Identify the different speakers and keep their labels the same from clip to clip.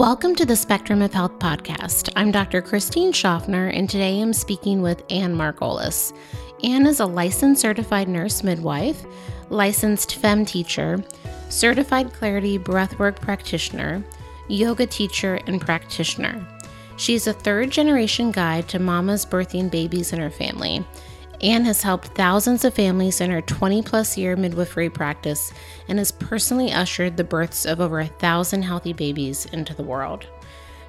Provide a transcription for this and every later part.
Speaker 1: Welcome to the Spectrum of Health podcast. I'm Dr. Christine Schaffner, and today I'm speaking with Anne Margolis. Anne is a licensed certified nurse midwife, licensed Femme teacher, certified Clarity breathwork practitioner, yoga teacher, and practitioner. She's a third generation guide to mamas birthing babies in her family. Anne has helped thousands of families in her 20 plus year midwifery practice and has personally ushered the births of over a thousand healthy babies into the world.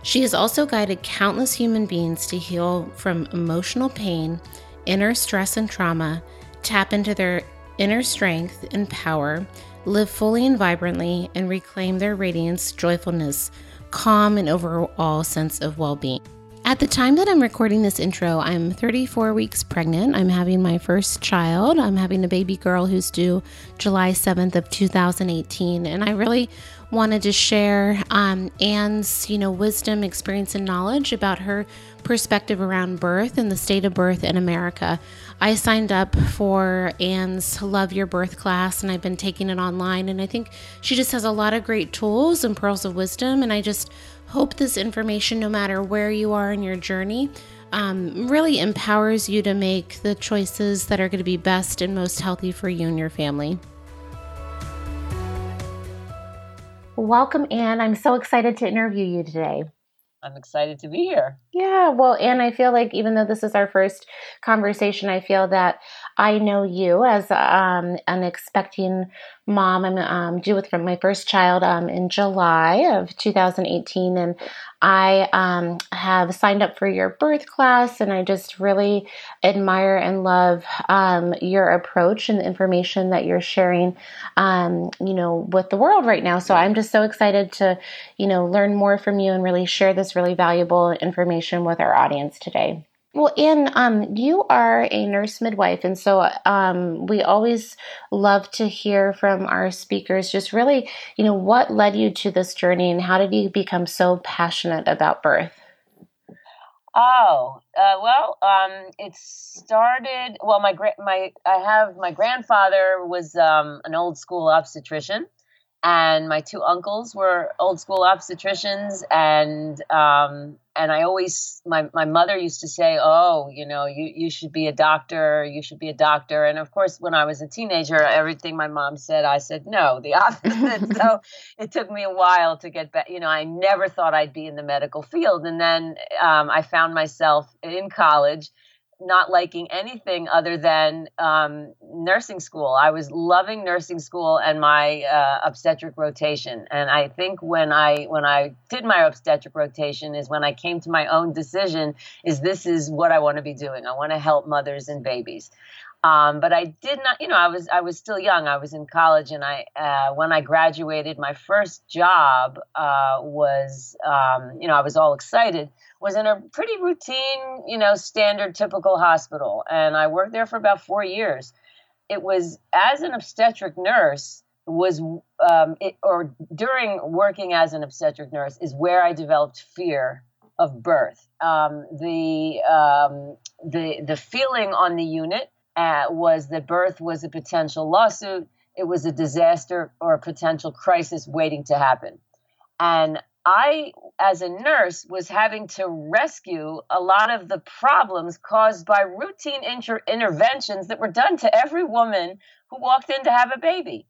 Speaker 1: She has also guided countless human beings to heal from emotional pain, inner stress and trauma, tap into their inner strength and power, live fully and vibrantly, and reclaim their radiance, joyfulness, calm, and overall sense of well being. At the time that I'm recording this intro, I'm 34 weeks pregnant. I'm having my first child. I'm having a baby girl who's due July 7th of 2018, and I really wanted to share um, Anne's, you know, wisdom, experience, and knowledge about her perspective around birth and the state of birth in America. I signed up for Anne's Love Your Birth class, and I've been taking it online, and I think she just has a lot of great tools and pearls of wisdom, and I just Hope this information, no matter where you are in your journey, um, really empowers you to make the choices that are going to be best and most healthy for you and your family. Welcome, Anne. I'm so excited to interview you today.
Speaker 2: I'm excited to be here.
Speaker 1: Yeah, well, Anne, I feel like even though this is our first conversation, I feel that I know you as um, an expecting mom. I'm um, due with my first child um, in July of 2018, and I um, have signed up for your birth class, and I just really admire and love um, your approach and the information that you're sharing, um, you know, with the world right now. So I'm just so excited to, you know, learn more from you and really share this really valuable information with our audience today. Well, Anne, um, you are a nurse midwife, and so um, we always love to hear from our speakers. Just really, you know, what led you to this journey, and how did you become so passionate about birth?
Speaker 2: Oh, uh, well, um, it started. Well, my my I have my grandfather was um, an old school obstetrician, and my two uncles were old school obstetricians and um, and I always my, my mother used to say, Oh, you know, you, you should be a doctor, you should be a doctor. And of course when I was a teenager, everything my mom said, I said no, the opposite. so it took me a while to get back. You know, I never thought I'd be in the medical field. And then um, I found myself in college not liking anything other than um, nursing school. I was loving nursing school and my uh, obstetric rotation. And I think when I when I did my obstetric rotation is when I came to my own decision: is this is what I want to be doing? I want to help mothers and babies. Um, but I did not, you know, I was I was still young. I was in college, and I uh, when I graduated, my first job uh, was, um, you know, I was all excited. Was in a pretty routine, you know, standard, typical hospital, and I worked there for about four years. It was as an obstetric nurse was um, it, or during working as an obstetric nurse is where I developed fear of birth. Um, the um, the the feeling on the unit uh, was that birth was a potential lawsuit, it was a disaster or a potential crisis waiting to happen. And I, as a nurse, was having to rescue a lot of the problems caused by routine inter- interventions that were done to every woman who walked in to have a baby.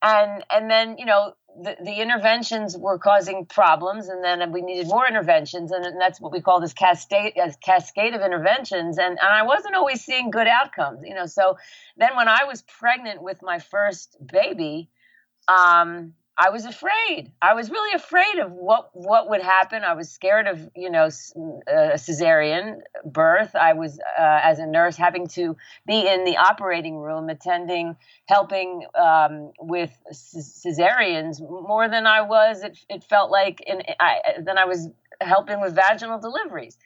Speaker 2: And and then you know the, interventions were causing problems, and then we needed more interventions, and, and that's what we call this cascade, as cascade of interventions. And, and I wasn't always seeing good outcomes, you know. So then, when I was pregnant with my first baby, um, I was afraid. I was really afraid of what what would happen. I was scared of you know a cesarean birth. I was uh, as a nurse having to be in the operating room, attending, helping um, with cesareans more than I was. It, it felt like in I, than I was helping with vaginal deliveries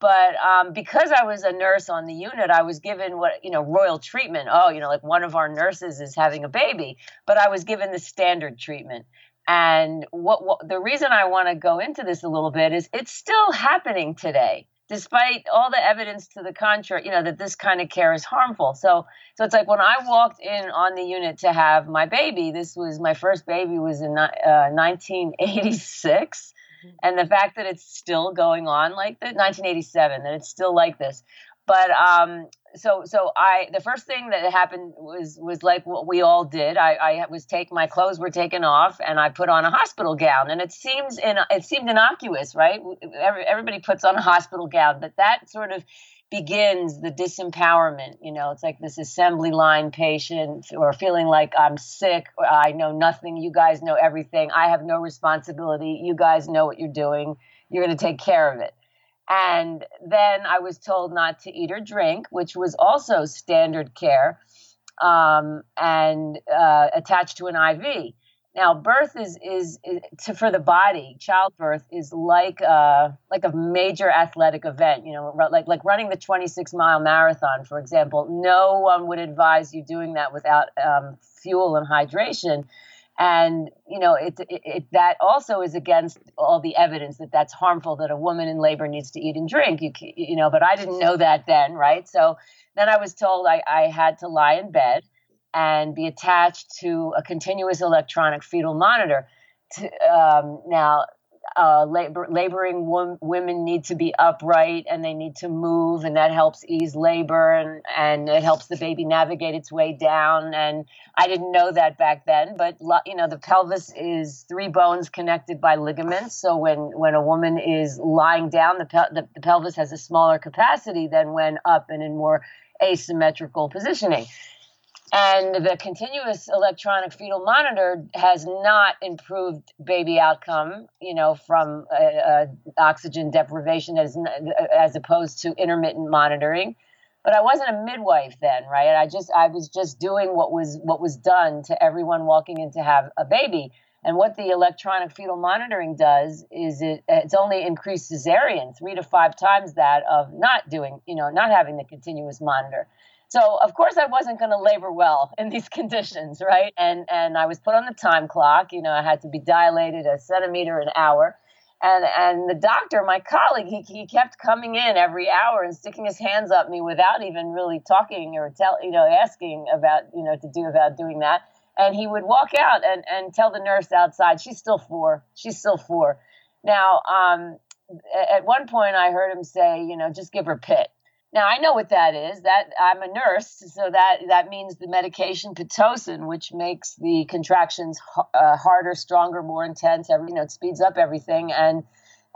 Speaker 2: but um, because I was a nurse on the unit, I was given what you know royal treatment. Oh, you know, like one of our nurses is having a baby, but I was given the standard treatment. And what, what the reason I want to go into this a little bit is it's still happening today, despite all the evidence to the contrary. You know that this kind of care is harmful. So, so it's like when I walked in on the unit to have my baby. This was my first baby was in uh, 1986 mm-hmm. And the fact that it's still going on like the 1987 that it's still like this. But um so so i the first thing that happened was was like what we all did. I i was take my clothes were taken off and i put on a hospital gown. And it seems in it seemed innocuous right? Every, everybody puts on a hospital gown but that sort of begins the disempowerment you know it's like this assembly line patient or feeling like i'm sick or i know nothing you guys know everything i have no responsibility you guys know what you're doing you're going to take care of it and then I was told not to eat or drink, which was also standard care um, and uh, attached to an IV. Now, birth is, is, is to, for the body. Childbirth is like a, like a major athletic event. You know, like like running the 26 mile marathon, for example. No one would advise you doing that without um, fuel and hydration and you know it, it, it, that also is against all the evidence that that's harmful that a woman in labor needs to eat and drink you you know but i didn't know that then right so then i was told i, I had to lie in bed and be attached to a continuous electronic fetal monitor to, um, now uh, labor, laboring wom- women need to be upright and they need to move, and that helps ease labor and, and it helps the baby navigate its way down. And I didn't know that back then, but you know the pelvis is three bones connected by ligaments. So when when a woman is lying down, the, the, the pelvis has a smaller capacity than when up and in more asymmetrical positioning. And the continuous electronic fetal monitor has not improved baby outcome, you know, from uh, uh, oxygen deprivation as, as opposed to intermittent monitoring. But I wasn't a midwife then, right? I just I was just doing what was what was done to everyone walking in to have a baby. And what the electronic fetal monitoring does is it it's only increased cesarean three to five times that of not doing, you know, not having the continuous monitor. So of course I wasn't going to labor well in these conditions, right? And and I was put on the time clock. You know, I had to be dilated a centimeter an hour. And and the doctor, my colleague, he, he kept coming in every hour and sticking his hands up me without even really talking or tell you know asking about you know to do about doing that. And he would walk out and and tell the nurse outside, she's still four, she's still four. Now, um, at one point I heard him say, you know, just give her pit now I know what that is. That I'm a nurse, so that that means the medication pitocin, which makes the contractions uh, harder, stronger, more intense. Every, you know, it speeds up everything. And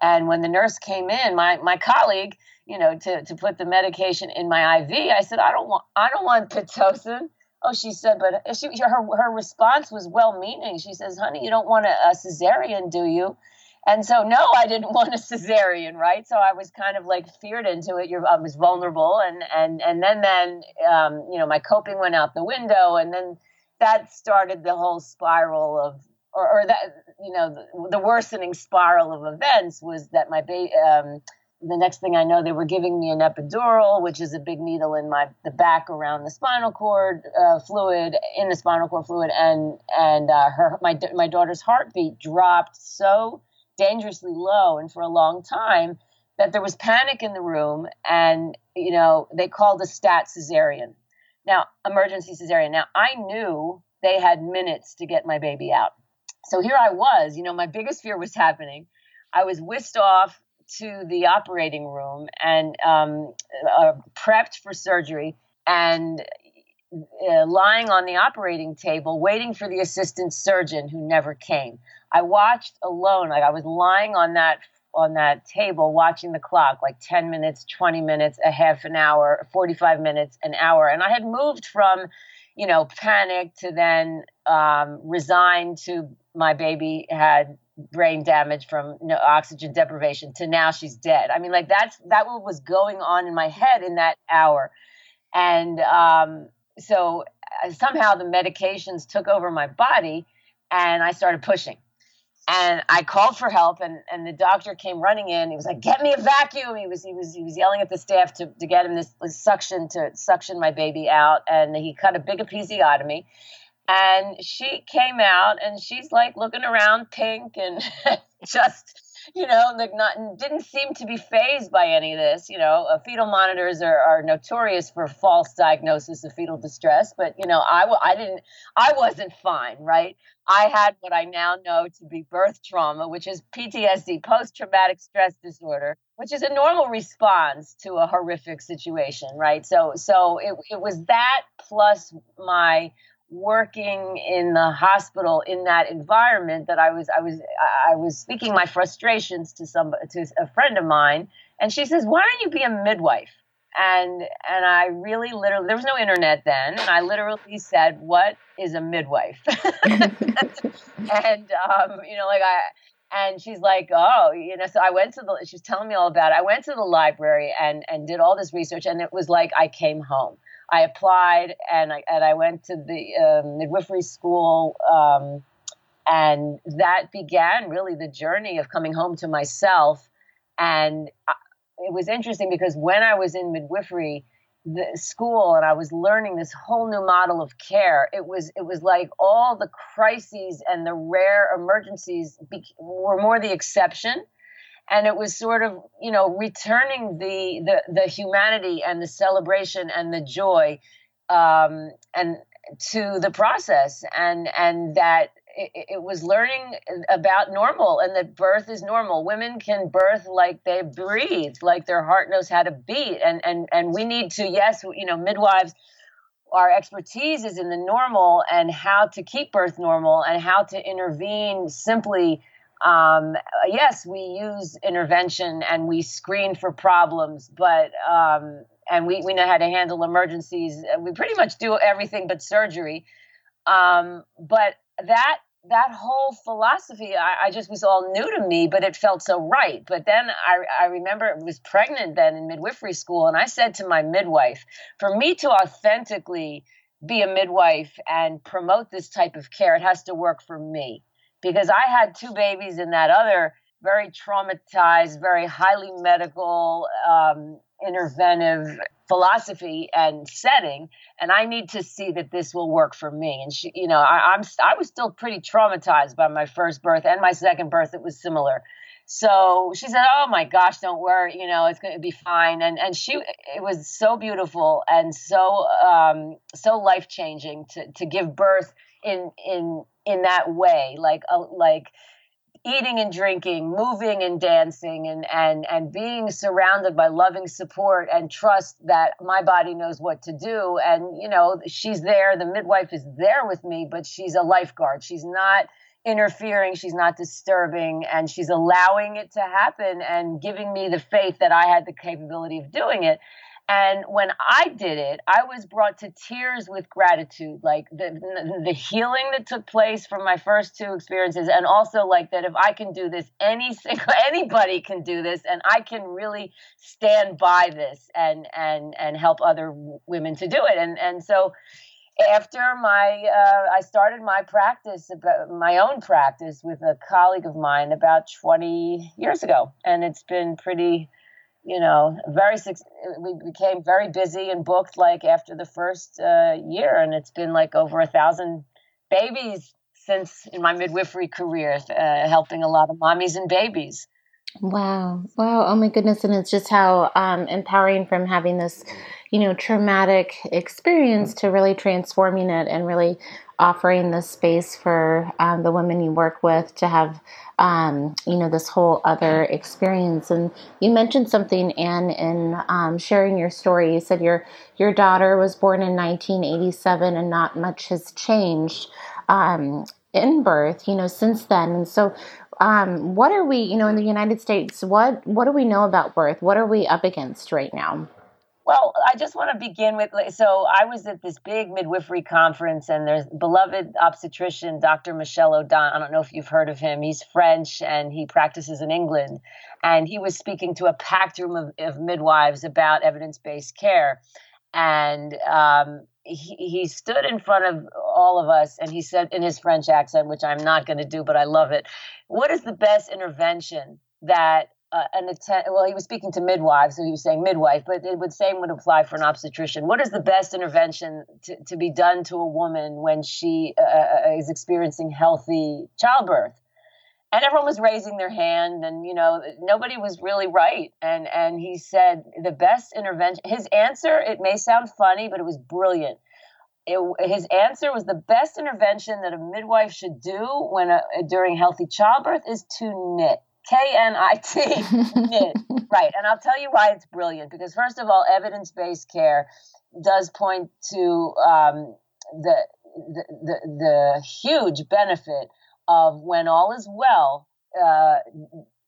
Speaker 2: and when the nurse came in, my my colleague, you know, to to put the medication in my IV, I said, I don't want I don't want pitocin. Oh, she said, but she, her her response was well meaning. She says, "Honey, you don't want a, a cesarean, do you?" And so, no, I didn't want a cesarean, right? So I was kind of like feared into it. You're, I was vulnerable, and and and then then um, you know my coping went out the window, and then that started the whole spiral of, or, or that you know the, the, worsening spiral of events was that my baby. Um, the next thing I know, they were giving me an epidural, which is a big needle in my the back around the spinal cord uh, fluid, in the spinal cord fluid, and and uh, her my my daughter's heartbeat dropped so dangerously low and for a long time that there was panic in the room and you know they called a stat cesarean. Now emergency cesarean. Now i knew they had minutes to get my baby out. So here i was you know my biggest fear was happening. I was whisked off to the operating room and um, uh, prepped for surgery and uh, lying on the operating table waiting for the assistant surgeon who never came I watched alone. Like I was lying on that on that table watching the clock, like 10 minutes, 20 minutes, a half an hour, 45 minutes, an hour. And I had moved from, you know, panic to then um, resigned to my baby had brain damage from oxygen deprivation to now she's dead. I mean, like that's that was going on in my head in that hour. And um, so uh, somehow the medications took over my body and I started pushing and I called for help, and, and the doctor came running in. He was like, "Get me a vacuum!" He was he was he was yelling at the staff to, to get him this, this suction to suction my baby out, and he cut a big episiotomy. And she came out, and she's like looking around, pink, and just you know, like not didn't seem to be phased by any of this. You know, uh, fetal monitors are, are notorious for false diagnosis of fetal distress, but you know, I I didn't I wasn't fine, right? I had what I now know to be birth trauma, which is PTSD, post traumatic stress disorder, which is a normal response to a horrific situation, right? So so it it was that plus my working in the hospital in that environment that I was I was I was speaking my frustrations to some to a friend of mine. And she says why don't you be a midwife? And and I really literally there was no internet then. And I literally said what is a midwife? And um, you know like I and she's like oh you know so I went to the she's telling me all about it. I went to the library and and did all this research. And it was like I came home I applied and I, and I went to the uh, midwifery school. Um, and that began really the journey of coming home to myself. And I, it was interesting because when I was in midwifery, the school and I was learning this whole new model of care. It was it was like all the crises and the rare emergencies be, were more the exception and it was sort of you know returning the the, the humanity and the celebration and the joy um, and to the process. And and that it, it, was learning about normal and that birth is normal. Women can birth like they breathe like their heart knows how to beat. And and and we need to yes you know midwives our expertise is in the normal and how to keep birth normal and how to intervene simply um, yes, we use intervention and we screen for problems, but um, and we, we know how to handle emergencies. We pretty much do everything but surgery. Um, but that that whole philosophy, I, I, just was all new to me, but it felt so right. But then I, I remember I was pregnant then in midwifery school, and I said to my midwife, for me to authentically be a midwife and promote this type of care, it has to work for me because I had two babies in that other very traumatized, very highly medical, um, interventive philosophy and setting, and I need to see that this will work for me. And she, you know, I, I'm I was still pretty traumatized by my first birth and my second birth. It was similar. So she said, "Oh my gosh, don't worry. You know, it's going to be fine." And and she, it was so beautiful and so um, so life changing to to give birth in in in that way, like a, like eating and drinking, moving and dancing, and and and being surrounded by loving support and trust that my body knows what to do. And you know, she's there. The midwife is there with me, but she's a lifeguard. She's not interfering she's not disturbing and she's allowing it to happen and giving me the faith that i had the capability of doing it and when I did it, I was brought to tears with gratitude, like the the healing that took place from my first two experiences, and also like that if I can do this, any anybody can do this, and I can really stand by this and and and help other women to do it. And and so after my uh, I started my practice, my own practice with a colleague of mine about 20 years ago, and it's been pretty you know, very we became very busy and booked like after the first uh, year, and it's been like over a thousand babies since in my midwifery career, uh, helping a lot of mommies and babies.
Speaker 1: Wow. Wow. Oh my goodness. And it's just how um, empowering from having this, you know, traumatic experience to really transforming it and really offering this space for um, the women you work with to have, um, you know, this whole other experience. And you mentioned something, Anne, in um, sharing your story. You said your your daughter was born in 1987, and not much has changed um, in birth, you know, since then. And so, um, what are we, you know, in the United States? What what do we know about birth? What are we up against right now?
Speaker 2: Well, I just want to begin with so I was at this big midwifery conference, and there's beloved obstetrician Dr. Michel Odent. I don't know if you've heard of him. He's French and he practices in England. And he was speaking to a packed room of, of midwives about evidence based care. And um, he, he stood in front of all of us and he said in his French accent, which I'm not going to do, but I love it. What is the best intervention that uh, an attend well he was speaking to midwives so he was saying midwife but it would same would apply for an obstetrician. What is the best intervention to, to be done to a woman when she uh, uh is experiencing healthy childbirth? And everyone was raising their hand and you know nobody was really right. And and he said the best intervention his answer it may sound funny but it was brilliant. It, his answer was the best intervention that a midwife should do when a, during healthy childbirth is to knit k-n-i-t knit right. And i'll tell you why it's brilliant because first of all evidence-based care does point to um, the, the, the the huge benefit of when all is well, uh,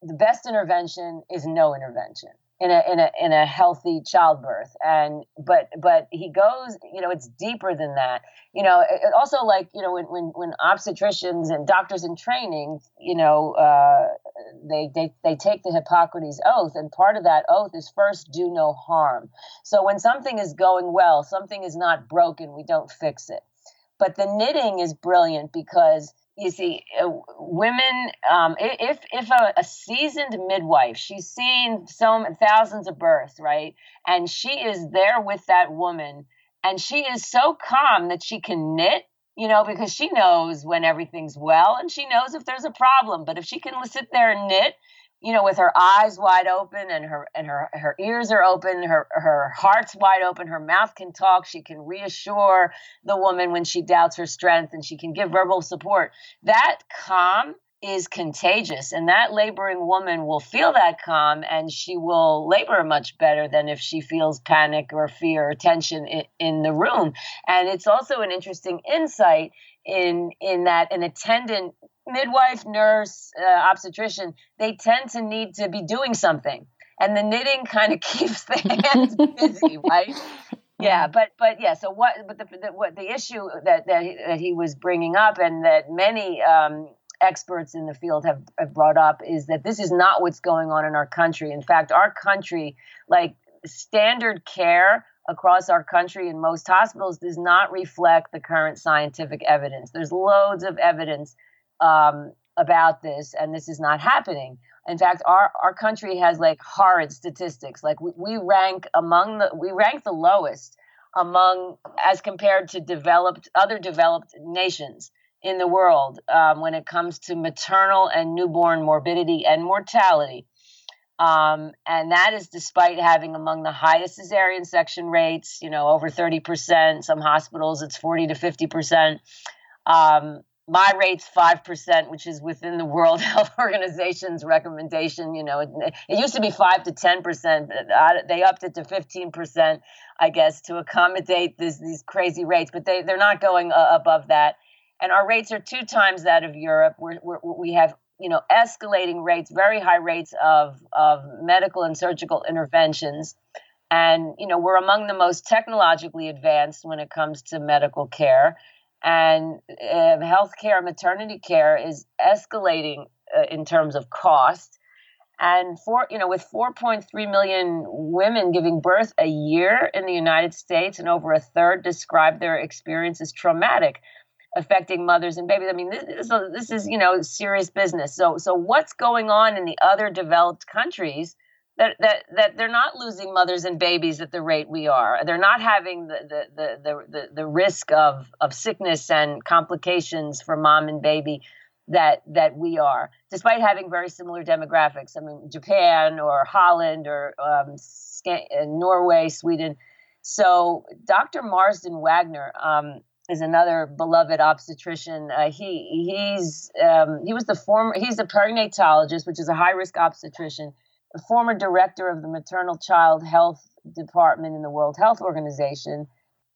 Speaker 2: the best intervention is no intervention in a in a in a healthy childbirth. And but but he goes you know it's deeper than that. You know it, also like you know when, when when obstetricians and doctors in training you know uh, they, they they take the hippocrates oath and part of that oath is first do no harm. So when something is going well something is not broken we don't fix it. But the knitting is brilliant because you see, uh, women, um, if if a, a, seasoned midwife, she's seen so thousands of births, right, and she is there with that woman, and she is so calm that she can knit, you know, because she knows when everything's well, and she knows if there's a problem. But if she can sit there and knit, you know, with her eyes wide open and her and her her ears are open, her her heart's wide open, her mouth can talk, she can reassure the woman when she doubts her strength and she can give verbal support. That calm is contagious and that laboring woman will feel that calm and she will labor much better than if she feels panic or fear or tension in, in the room and it's also an interesting insight in in that an attendant midwife, nurse, uh, obstetrician, they tend to need to be doing something. And the knitting kind of keeps the hands busy, right? Yeah, but but yeah. So what? But the, the what the issue that that he, that he was bringing up, and that many um, experts in the field have, have brought up, is that this is not what's going on in our country. In fact, our country, like standard care across our country in most hospitals, does not reflect the current scientific evidence. There's loads of evidence um, about this, and this is not happening. In fact, our, our country has like horrid statistics. Like we, we rank among the we rank the lowest among as compared to developed other developed nations in the world um, when it comes to maternal and newborn morbidity and mortality. Um, and that is despite having among the highest cesarean section rates, you know, over 30%. Some hospitals, it's 40 to 50%. Um, my rate's 5%, which is within the World Health Organization's recommendation. You know, it, it used to be 5 to 10%. They upped it to 15%, I guess, to accommodate this, these crazy rates, but they, they're not going uh, above that. And our rates are two times that of Europe. We're, we're, we have, you know, escalating rates, very high rates of, of medical and surgical interventions. And, you know, we're among the most technologically advanced when it comes to medical care and uh, healthcare, maternity care is escalating uh, in terms of cost. And for you know, with 4.3 million women giving birth a year in the United States, and over a third describe their experience as traumatic, affecting mothers and babies. I mean, this, this, this is you know serious business. So, so what's going on in the other developed countries? That, that that they're not losing mothers and babies at the rate we are. They're not having the the the the, the risk of of sickness and complications for mom and baby that that we are, despite having very similar demographics. I mean, Japan or Holland or um, uh, Norway, Sweden. So Dr. Marsden Wagner um, is another beloved obstetrician. Uh, he he's um, he was the former he's a perinatologist, which is a high risk obstetrician former director of the maternal child health department in the World Health Organization.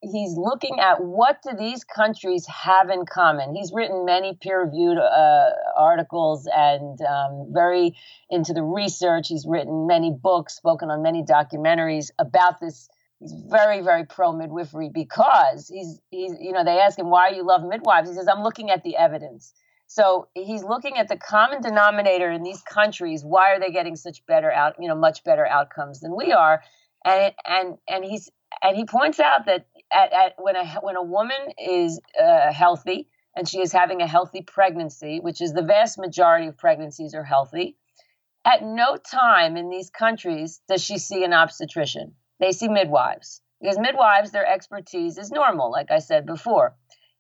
Speaker 2: He's looking at what do these countries have in common. He's written many peer-reviewed uh, articles and um, very into the research. He's written many books, spoken on many documentaries about this. He's very, very pro midwifery because he's he's you know they ask him why you love midwives. He says I'm looking at the evidence. So he's looking at the common denominator in these countries. Why are they getting such better out, you know, much better outcomes than we are? And and and he's and he points out that at, at when a when a woman is uh, healthy and she is having a healthy pregnancy, which is the vast majority of pregnancies are healthy, at no time in these countries does she see an obstetrician. They see midwives because midwives, their expertise is normal, like I said before.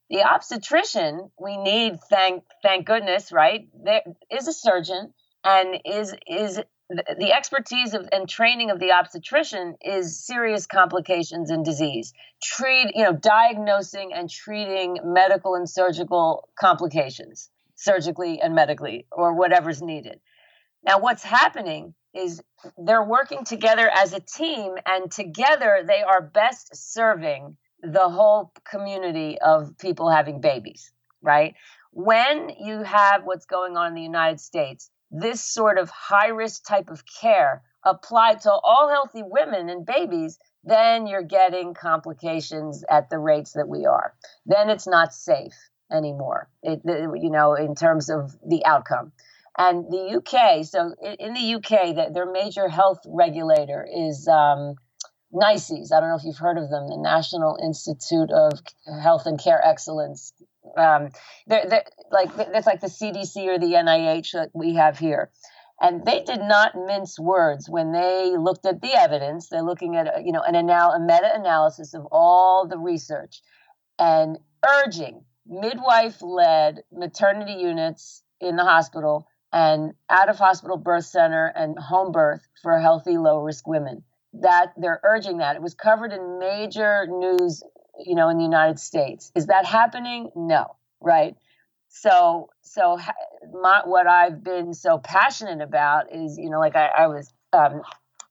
Speaker 2: The obstetrician, we need thank thank goodness, right? There is a surgeon and is is the expertise of, and training of the obstetrician is serious complications and disease treat you know diagnosing and treating medical and surgical complications surgically and medically or whatever's needed now what's happening is they're working together as a team and together they are best serving the whole community of people having babies right when you have what's going on in the united states this sort of high risk type of care applied to all healthy women and babies, then you're getting complications at the rates that we are. Then it's not safe anymore, it, you know, in terms of the outcome. And the UK, so in the UK, their major health regulator is um, NICES. I don't know if you've heard of them, the National Institute of Health and Care Excellence um, they're, they're like it's like the CDC or the NIH that we have here. And they did not mince words when they looked at the evidence. They're looking at you know an anal- a meta-analysis of all the research, and urging midwife-led maternity units in the hospital and out of hospital birth center and home birth for healthy low risk women. That they're urging that. It was covered in major news you know, in the United States. Is that happening? No, right? So, so my, what I've been so passionate about is, you know, like I, I was, um,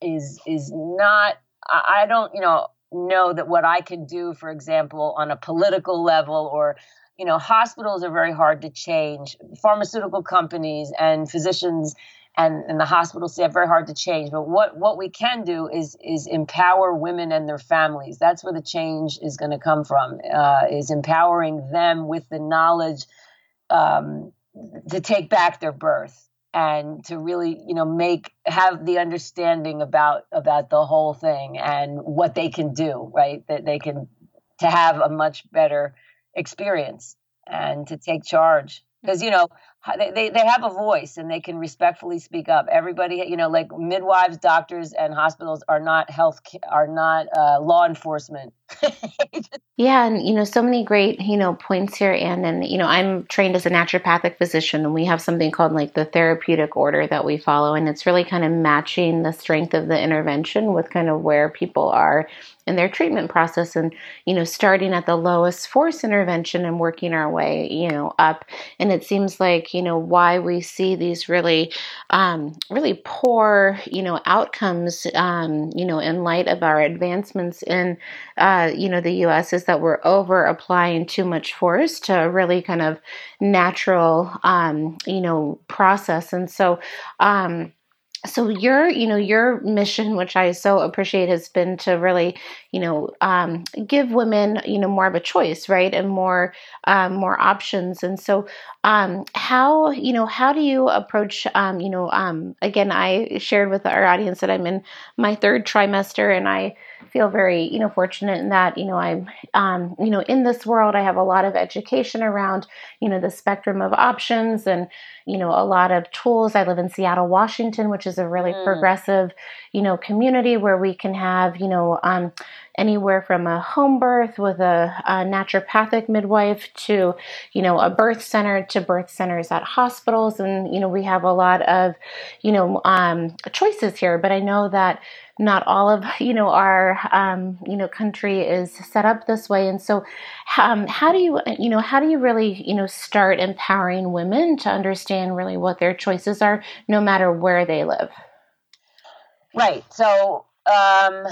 Speaker 2: is is not. I, I don't, you know, know that what I can do, for example, on a political level or you know, hospitals are very hard to change. Pharmaceutical companies and physicians and, and the hospital staff very hard to change. But what, what we can do is is empower women and their families. That's where the change is going to come from. Uh, is empowering them with the knowledge um, to take back their birth and to really you know make have the understanding about about the whole thing and what they can do right that they can to have a much better experience and to take charge because you know they, they, they have a voice and they can respectfully speak up. Everybody you know like midwives doctors and hospitals are not health are not uh, law enforcement
Speaker 1: yeah and you know so many great you know points here and and you know i'm trained as a naturopathic physician and we have something called like the therapeutic order that we follow and it's really kind of matching the strength of the intervention with kind of where people are in their treatment process and you know starting at the lowest force intervention and working our way you know up. And it seems like you know why we see these really um, really poor you know outcomes um, you know in light of our advancements in uh, you know the US is that we're over applying too much force to a really kind of natural um, you know process. And so um, so your you know your mission which i so appreciate has been to really you know um, give women you know more of a choice right? And more um, more options. And so um, how you know how do you approach um, you know um, again i shared with our audience that i'm in my third trimester and i feel very you know fortunate in that you know i'm um, you know in this world i have a lot of education around you know the spectrum of options and you know a lot of tools i live in seattle washington which is a really mm. progressive you know community where we can have you know um, anywhere from a home birth with a, a, naturopathic midwife to you know a birth center to birth centers at hospitals. And you know we have a lot of you know um, choices here. But i know that not all of you know our um, you know country is set up this way. And so um, how do you you know how do you really you know start empowering women to understand really what their choices are no matter where they live?
Speaker 2: Right. So um,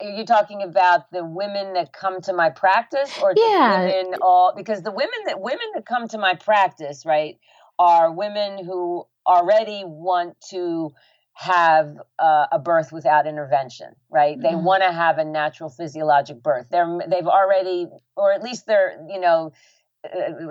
Speaker 2: are you talking about the women that come to my practice or
Speaker 1: yeah.
Speaker 2: women all because the women that women that come to my practice right are women who already want to have uh, a birth without intervention, right? Mm-hmm. They want to have a natural physiologic birth. They're they've already, or at least they're, you know,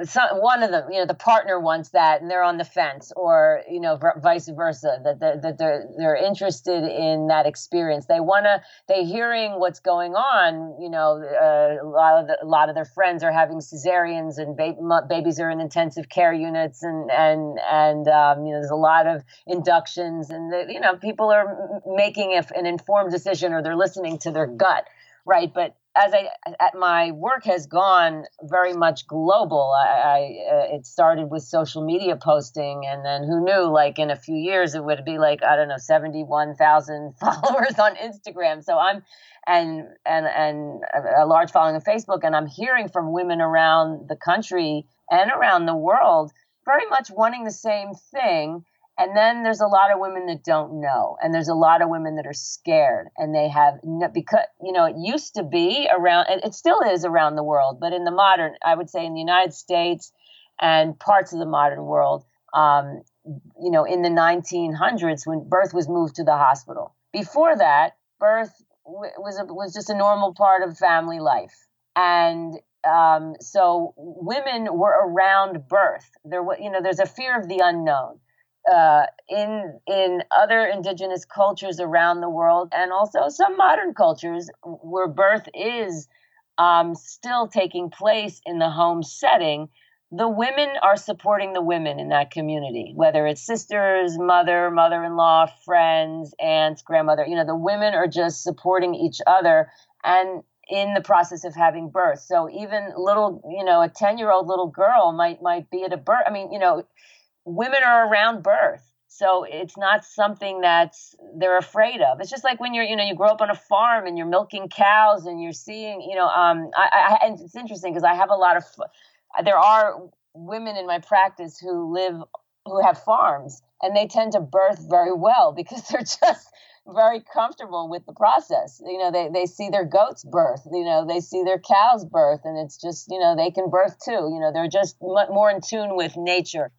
Speaker 2: some, one of them, you know, the partner wants that, and they're on the fence, or you know, vice versa. That they're, that they're they're interested in that experience. They want to. They're hearing what's going on. You know, uh, a lot of the, a lot of their friends are having cesareans, and ba- babies are in intensive care units, and and and um, you know, there's a lot of inductions, and the, you know, people are making an informed decision, or they're listening to their gut, right? But as I my work has gone very much global. I, I uh, it started with social media posting, and then who knew? Like in a few years, it would be like I don't know, seventy one thousand followers on Instagram. So I'm and and and a large following on Facebook, and I'm hearing from women around the country and around the world very much wanting the same thing and then there's a lot of women that don't know, and there's a lot of women that are scared, and they have because you know it used to be around, it still is around the world, but in the modern, I would say in the United States and parts of the modern world, um, you know, in the 1900s when birth was moved to the hospital. Before that, birth w- was a, was just a normal part of family life, and um, so women were around birth. There, was, you know, there's a fear of the unknown uh, in in other indigenous cultures around the world, and also some modern cultures where birth is um, still taking place in the home setting, the women are supporting the women in that community, whether it's sisters, mother, mother-in-law, friends, aunts, grandmother. You know, the women are just supporting each other and in the process of having birth. So even little, you know, a 10-year-old little girl might might be at a birth. I mean, you know, women are around birth. So it's not something that's they're afraid of. It's just like when you're, you know, you grow up on a farm and you're milking cows and you're seeing, you know, um, I, I and it's interesting because I have a lot of, there are women in my practice who live, who have farms, and they tend to birth very well because they're just very comfortable with the process. You know, they, they see their goats birth, you know, they see their cows birth, and it's just, you know, they can birth too. You know, they're just more in tune with nature.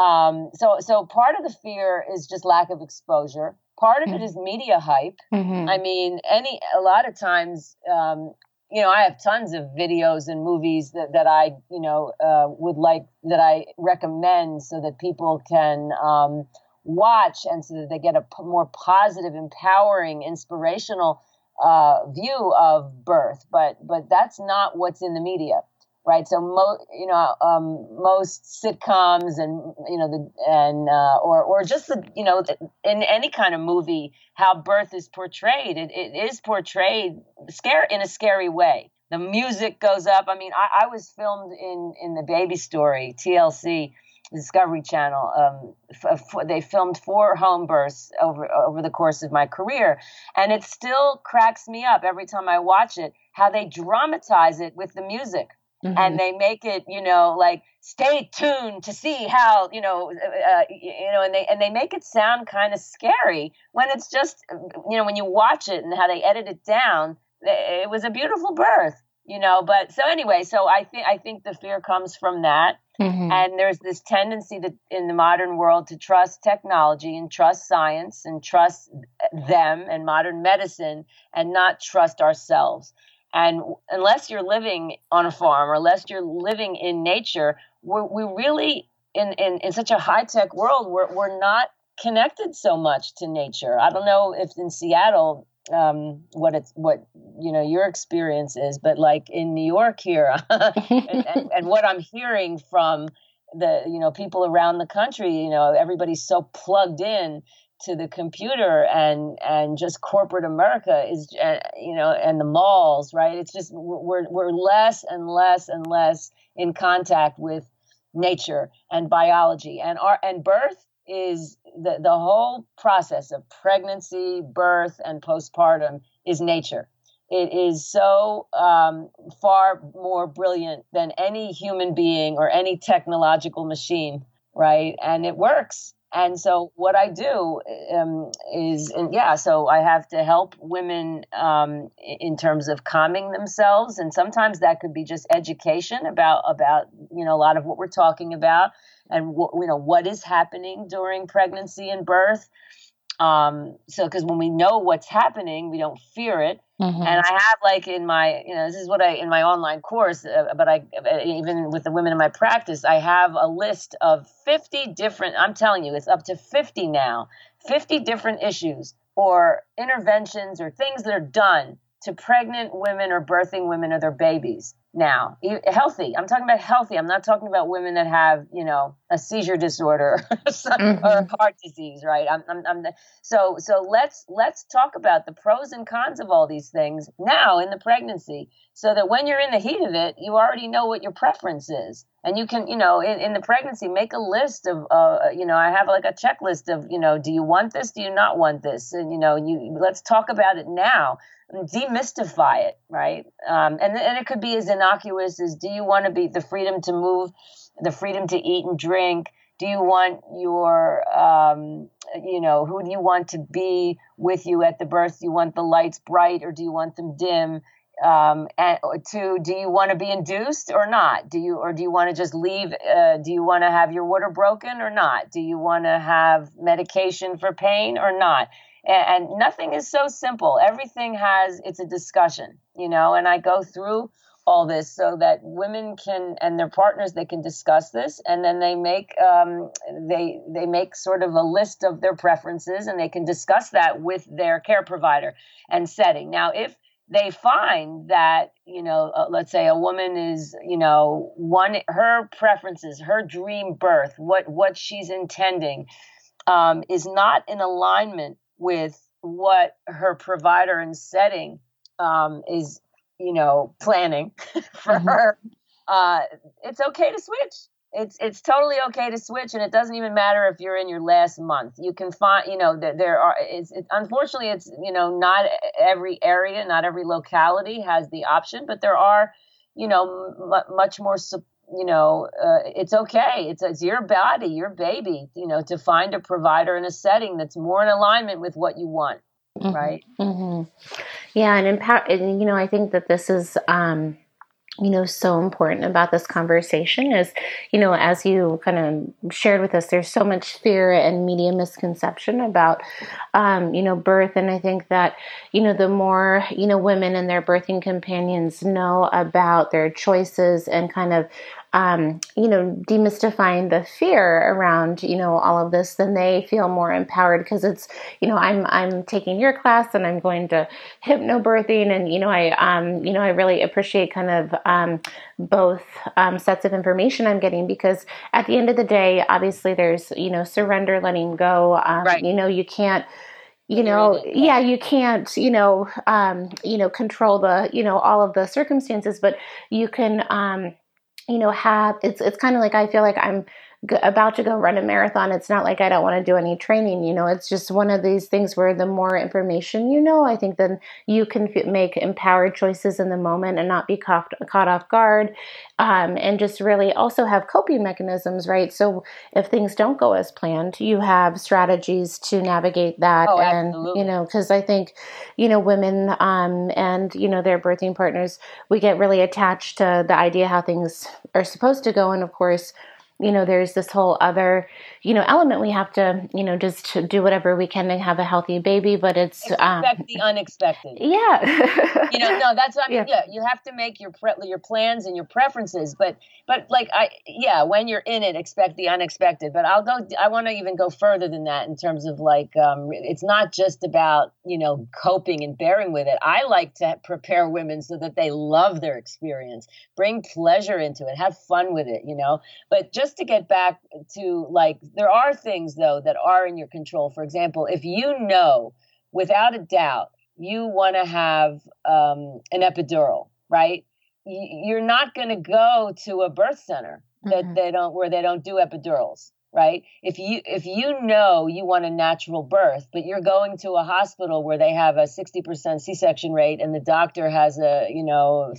Speaker 2: Um, so, so part of the fear is just lack of exposure. Part of mm-hmm. it is media hype. Mm-hmm. I mean, any a lot of times, um, you know, I have tons of videos and movies that, that I, you know, uh, would like that I recommend so that people can um, watch and so that they get a p- more positive, empowering, inspirational uh, view of birth. But but that's not what's in the media right? So mo- you know, um, most sitcoms and you know the and uh, or or just the you know in any kind of movie, how birth is portrayed, it, it is portrayed scare in a scary way. The music goes up. I mean, I, I was filmed in in the Baby Story TLC. Discovery Channel. Um, f- f- they filmed four home births over over the course of my career, and it still cracks me up every time I watch it. How they dramatize it with the music Mm-hmm. and they make it you know like stay tuned to see how you know uh, uh you know and they and they make it sound kind of scary when it's just you know when you watch it and how they edit it down it was a beautiful birth you know but so anyway so i think i think the fear comes from that mm-hmm. and there's this tendency that in the modern world to trust technology and trust science and trust them and modern medicine and not trust ourselves and unless you're living on a farm or unless you're living in nature, we're, we really, in, in, in such a high tech world, we're, we're not connected so much to nature. I don't know if in Seattle, um, what it's what you know your experience is, but like in New York here, and, and, and what I'm hearing from the you know people around the country, you know everybody's so plugged in to the computer and and just corporate America is uh, you know and the malls right? It's just we're we're less and less and less in contact with nature and biology. And our and birth is the the whole process of pregnancy birth and postpartum is nature. It is so um, far more brilliant than any human being or any technological machine right? And it works and so what I do um, is, yeah, so I have to help women um, in terms of calming themselves, and sometimes that could be just education about about you know a lot of what we're talking about, and what you know what is happening during pregnancy and birth. Um, so because when we know what's happening, we don't fear it. Mm-hmm. And I have like in my, you know, this is what I in my online course, uh, but I even with the women in my practice, I have a list of 50 different. I'm telling you, it's up to 50 now, 50 different issues or interventions or things that are done to pregnant women or birthing women or their babies now. Healthy. I'm talking about healthy. I'm not talking about women that have you know a seizure disorder mm-hmm. or heart disease, right? I'm, I'm, I'm the, so so let's let's talk about the pros and cons of all these things now in the pregnancy, so that when you're in the heat of it, you already know what your preference is, and you can you know in, in the pregnancy make a list of uh, you know I have like a checklist of you know do you want this, do you not want this, and you know you let's talk about it now demystify it, right? Um, and and it could be as innocuous as do you want to be the freedom to move the freedom to eat and drink? Do you want your, um, you know, who do you want to be with you at the birth? Do you want the lights bright or do you want them dim? Um, and to do you want to be induced or not? Do you or do you want to just leave? Uh, do you want to have your water broken or not? Do you want to have medication for pain or not? And, and nothing is so simple. Everything has it's a discussion, you know. And I go through all this so that women can and their partners they can discuss this and then they make um, they they make sort of a list of their preferences and they can discuss that with their care provider and setting now if they find that you know uh, let's say a woman is you know one her preferences her dream birth what what she's intending um, is not in alignment with what her provider and setting um, is you know, planning for mm-hmm. her, uh, it's okay to switch. It's it's totally okay to switch, and it doesn't even matter if you're in your last month. You can find, you know, there, there are. It's it, unfortunately, it's you know, not every area, not every locality has the option, but there are, you know, m- much more you know, uh, it's okay. It's, it's your body, your baby, you know, to find a provider in a setting that's more in alignment with what you want mm-hmm. right?
Speaker 1: Mm-hmm. Yeah, and empower. And you know, I think that this is. Um, you know so important about this conversation is you know as you kind of shared with us there's so much fear and media misconception about um, you know birth and i think that you know the more you know women and their birthing companions know about their choices and kind of um, you know, demystifying the fear around, you know, all of this, then they feel more empowered because it's, you know, I'm I'm taking your class and I'm going to hypnobirthing, and you know, I um, you know, I really appreciate kind of um, both um, sets of information I'm getting because at the end of the day, obviously, there's you know, surrender, letting go. Um, right. You know, you can't you know yeah you can't you know um you know control the you know all of the circumstances but you can um you know have it's it's kind of like I feel like I'm about to go run a marathon, it's not like I don't want to do any training. You know, it's just one of these things where the more information you know, I think then you can f- make empowered choices in the moment and not be caught, caught off guard. Um, and just really also have coping mechanisms, right? So if things don't go as planned, you have strategies to navigate that.
Speaker 2: Oh,
Speaker 1: and,
Speaker 2: absolutely.
Speaker 1: you know, because I think, you know, women um, and, you know, their birthing partners, we get really attached to the idea how things are supposed to go. And of course, you know, there's this whole other, you know, element we have to, you know, just do whatever we can to have a healthy baby, but it's
Speaker 2: expect um, the unexpected.
Speaker 1: Yeah,
Speaker 2: you know, no, that's what I mean. Yeah. yeah, you have to make your pre- your plans and your preferences, but but like I, yeah, when you're in it, expect the unexpected. But I'll go. I want to even go further than that in terms of like, um, it's not just about you know coping and bearing with it. I like to prepare women so that they love their experience, bring pleasure into it, have fun with it, you know. But just just to get back to like, there are things though that are in your control. For example, if you know without a doubt you want to have um, an epidural, right? You're not going to go to a birth center that mm-hmm. they don't where they don't do epidurals right? If you if you know you want a natural birth but you're going to a hospital where they have a 60% c-section rate and the doctor has a you know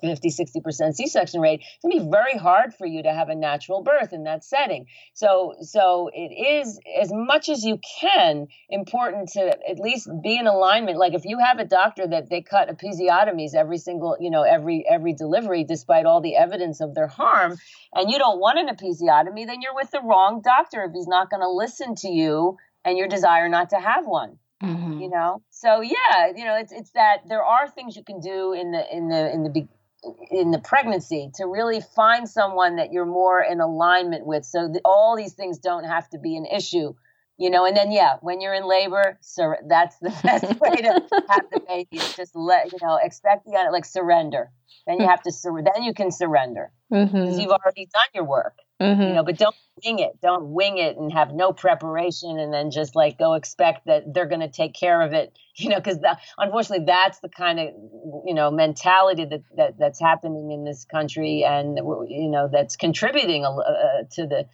Speaker 2: 50 60% c-section rate it's going to be very hard for you to have a natural birth in that setting. So so it is as much as you can important to at least be in alignment. Like if you have a doctor that they cut episiotomies every single you know every every delivery despite all the evidence of their harm and you don't want an episiotomy then you're with the wrong wrong doctor if he's not going to listen to you and your desire not to have one. Mm-hmm. You know, so yeah, you know, it's it's that there are things you can do in the in the in the in the pregnancy to really find someone that you're more in alignment with, so that all these things don't have to be an issue. You know, and then yeah, when you're in labor, sur- that's the best way to have the baby. Is just let you know, expect the like surrender. Then you have to sur- then you can surrender because mm-hmm. you've already done your work Mm-hmm. You know, but don't wing it. Don't wing it and have no preparation and then just like go expect that they're going to take care of it. You know, because unfortunately, that's the kind of you know mentality that, that that's happening in this country, and you know that's contributing uh, to the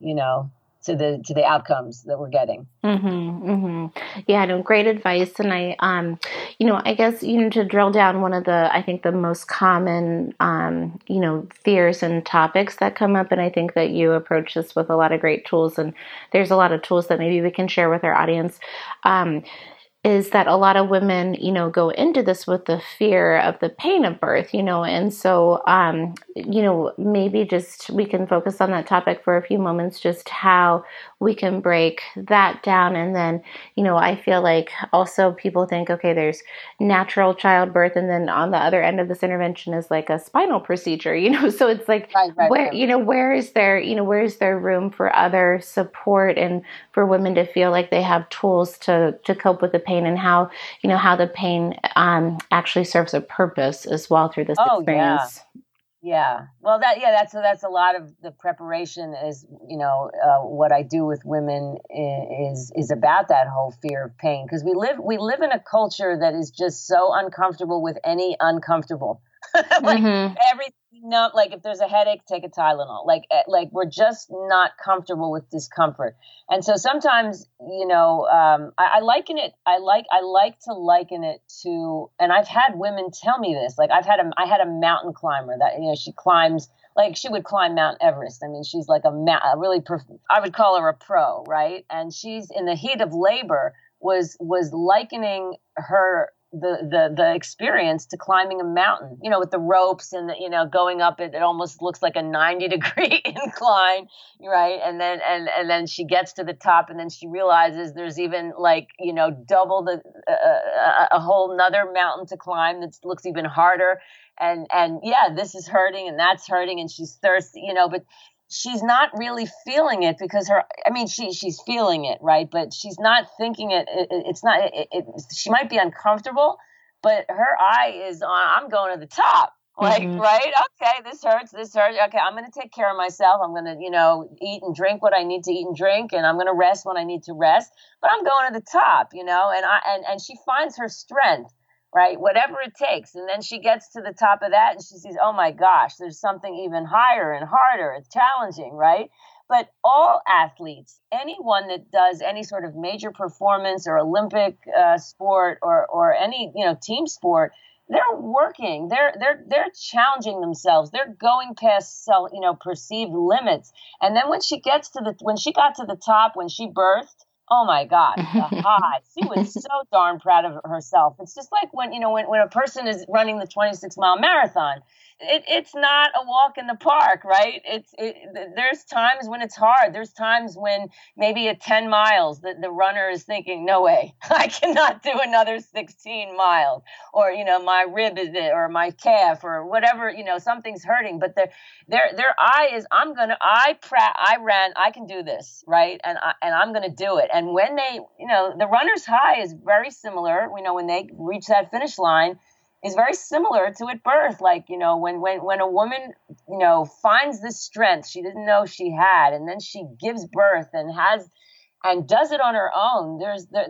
Speaker 2: you know to the to the outcomes that we're getting.
Speaker 1: Mm-hmm, mm-hmm. Yeah, no, great advice. And I, um, you know, I guess you know to drill down one of the I think the most common, um, you know, fears and topics that come up, and I think that you approach this with a lot of great tools. And there's a lot of tools that maybe we can share with our audience. Um, is that a lot of women, you know, go into this with the fear of the pain of birth, you know, and so, um, you know, maybe just we can focus on that topic for a few moments, just how we can break that down. And then, you know, I feel like also people think, okay, there's natural childbirth, and then on the other end of this intervention is like a spinal procedure, you know, so it's like, right, right, where, right. you know, where is there, you know, where is there room for other support and for women to feel like they have tools to, to cope with the pain? Pain and how you know how the pain um, actually serves a purpose as well through this oh, experience.
Speaker 2: Yeah. Yeah. Well, that yeah, that's that's a lot of the preparation is you know uh, what I do with women is is about that whole fear of pain because we live we live in a culture that is just so uncomfortable with any uncomfortable. like mm-hmm. everything no, like if there's a headache, take a Tylenol. Like, eh, like we're just not comfortable with discomfort, and so sometimes, you know, um, I, I liken it. I like, I like to liken it to, and I've had women tell me this. Like, I've had a, I had a mountain climber that you know she climbs like she would climb Mount Everest. I mean, she's like a, a really, prof- I would call her a pro, right? And she's in the heat of labor was was likening her the the the experience to climbing a mountain you know with the ropes and the, you know going up it, it almost looks like a 90 degree incline right? And then and and then she gets to the top and then she realizes there's even like you know double the uh, uh a, a whole nother mountain to climb that looks even harder. And and yeah this is hurting and that's hurting and she's thirsty you know but she's not really feeling it because her i mean she she's feeling it right? But she's not thinking it, it it's not it, it, she might be uncomfortable but her eye is on i'm going to the top. Like mm-hmm. right? Okay this hurts this hurts. Okay i'm going to take care of myself. I'm going to you know eat and drink what i need to eat and drink and i'm going to rest when i need to rest but i'm going to the top you know? And i and, and she finds her strength right? Whatever it takes. And then she gets to the top of that and she sees, oh my gosh, there's something even higher and harder. It's challenging, right? But all athletes, anyone that does any sort of major performance or Olympic uh, sport or or any you know team sport, they're working. They're they're they're challenging themselves. They're going past self, you know perceived limits. And then when she gets to the when she got to the top, when she birthed, Oh my God, the high. She was so darn proud of herself. It's just like when, you know, when, when a person is running the 26 mile marathon it, it's not a walk in the park, right? It's it, there's times when it's hard. There's times when maybe at 10 miles the, the runner is thinking, no way, I cannot do another 16 miles, or you know my rib is it, or my calf, or whatever. You know something's hurting, but their their their eye is, I'm gonna, I pra- I ran, I can do this, right? And I, and I'm gonna do it. And when they, you know, the runner's high is very similar. We know when they reach that finish line is very similar to at birth. Like, you know, when when when a woman, you know, finds this strength she didn't know she had, and then she gives birth and has and does it on her own there's the,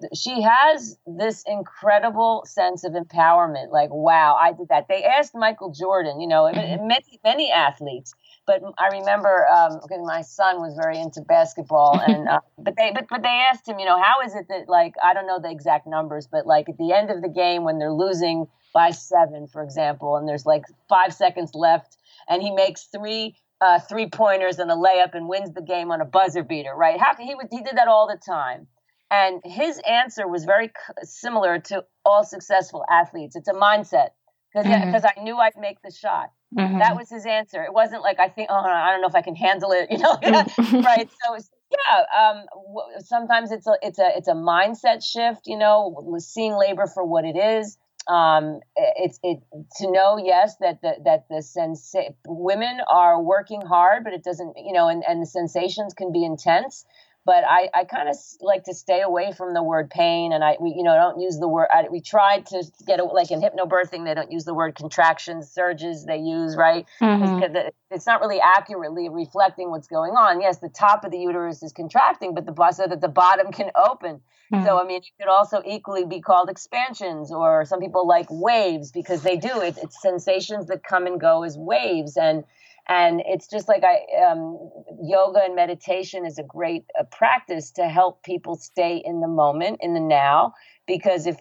Speaker 2: the, she has this incredible sense of empowerment like wow i did that they asked michael jordan you know mm-hmm. many many athletes but i remember um, because my son was very into basketball and uh, but they but, but they asked him you know how is it that like i don't know the exact numbers but like at the end of the game when they're losing by seven for example and there's like five seconds left and he makes three uh, three pointers and a layup and wins the game on a buzzer beater, right? How he would he did that all the time, and his answer was very similar to all successful athletes. It's a mindset because because mm-hmm. I knew I'd make the shot. Mm-hmm. That was his answer. It wasn't like I think, oh, I don't know if I can handle it, you know, right? So yeah, um, sometimes it's a it's a it's a mindset shift, you know, seeing labor for what it is um, it's it to know yes that the, that the sensa- women are working hard, but it doesn't you know and, and the sensations can be intense. But I, I kind of like to stay away from the word pain, and I we you know don't use the word. I, we tried to get a, like in hypnobirthing, they don't use the word contractions, surges. They use right. Mm-hmm. It's not really accurately reflecting what's going on. Yes, the top of the uterus is contracting, but the so that the bottom can open. Mm-hmm. So I mean, it could also equally be called expansions, or some people like waves because they do. It, it's sensations that come and go as waves, and and it's just like I um, yoga and meditation is a great uh, practice to help people stay in the moment, in the now. Because if